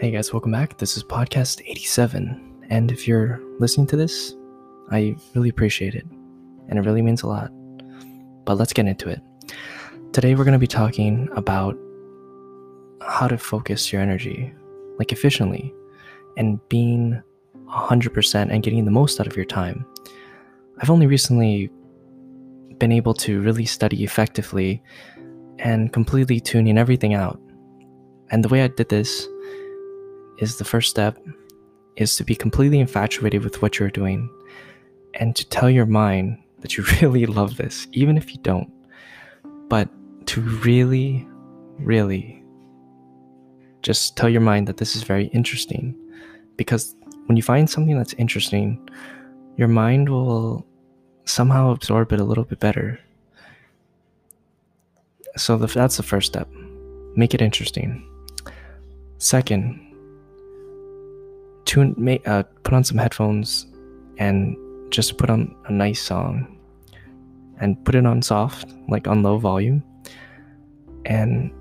Hey guys, welcome back. This is podcast 87. And if you're listening to this, I really appreciate it. And it really means a lot. But let's get into it. Today we're going to be talking about how to focus your energy like efficiently and being 100% and getting the most out of your time. I've only recently been able to really study effectively and completely tuning everything out. And the way I did this is the first step is to be completely infatuated with what you're doing and to tell your mind that you really love this, even if you don't. But to really, really just tell your mind that this is very interesting. Because when you find something that's interesting, your mind will somehow absorb it a little bit better. So that's the first step. Make it interesting. Second, tune, uh, put on some headphones and just put on a nice song and put it on soft, like on low volume, and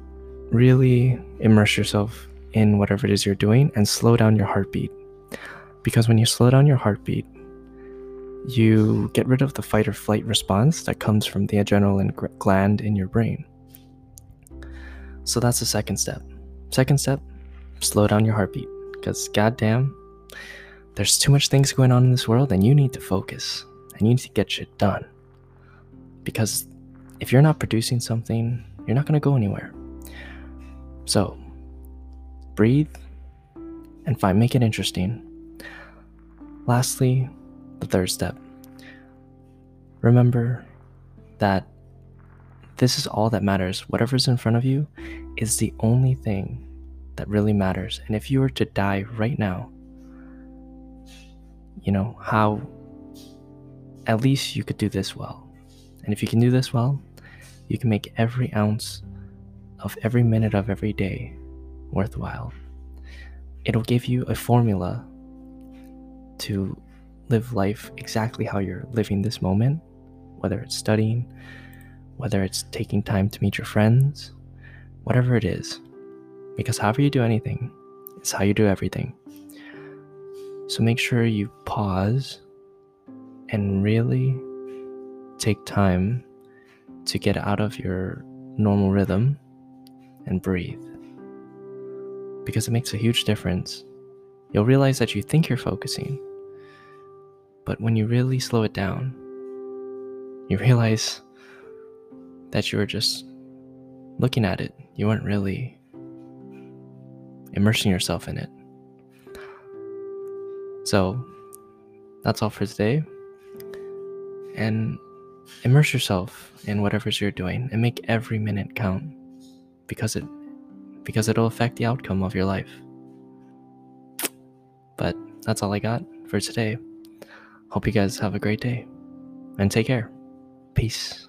really immerse yourself in whatever it is you're doing and slow down your heartbeat. Because when you slow down your heartbeat, you get rid of the fight or flight response that comes from the adrenaline gland in your brain. So that's the second step. Second step, slow down your heartbeat because goddamn, there's too much things going on in this world and you need to focus and you need to get shit done. Because if you're not producing something, you're not going to go anywhere. So, breathe and find make it interesting. Lastly, the third step. Remember that this is all that matters. Whatever's in front of you is the only thing that really matters. And if you were to die right now, you know, how at least you could do this well. And if you can do this well, you can make every ounce of every minute of every day worthwhile. It'll give you a formula to live life exactly how you're living this moment, whether it's studying, whether it's taking time to meet your friends, whatever it is. Because however you do anything, is how you do everything. So make sure you pause and really take time to get out of your normal rhythm and breathe. Because it makes a huge difference. You'll realize that you think you're focusing, but when you really slow it down, you realize that you were just looking at it. You weren't really immersing yourself in it. So that's all for today. And immerse yourself in whatever's you're doing and make every minute count because it because it'll affect the outcome of your life. But that's all I got for today. Hope you guys have a great day and take care. Peace.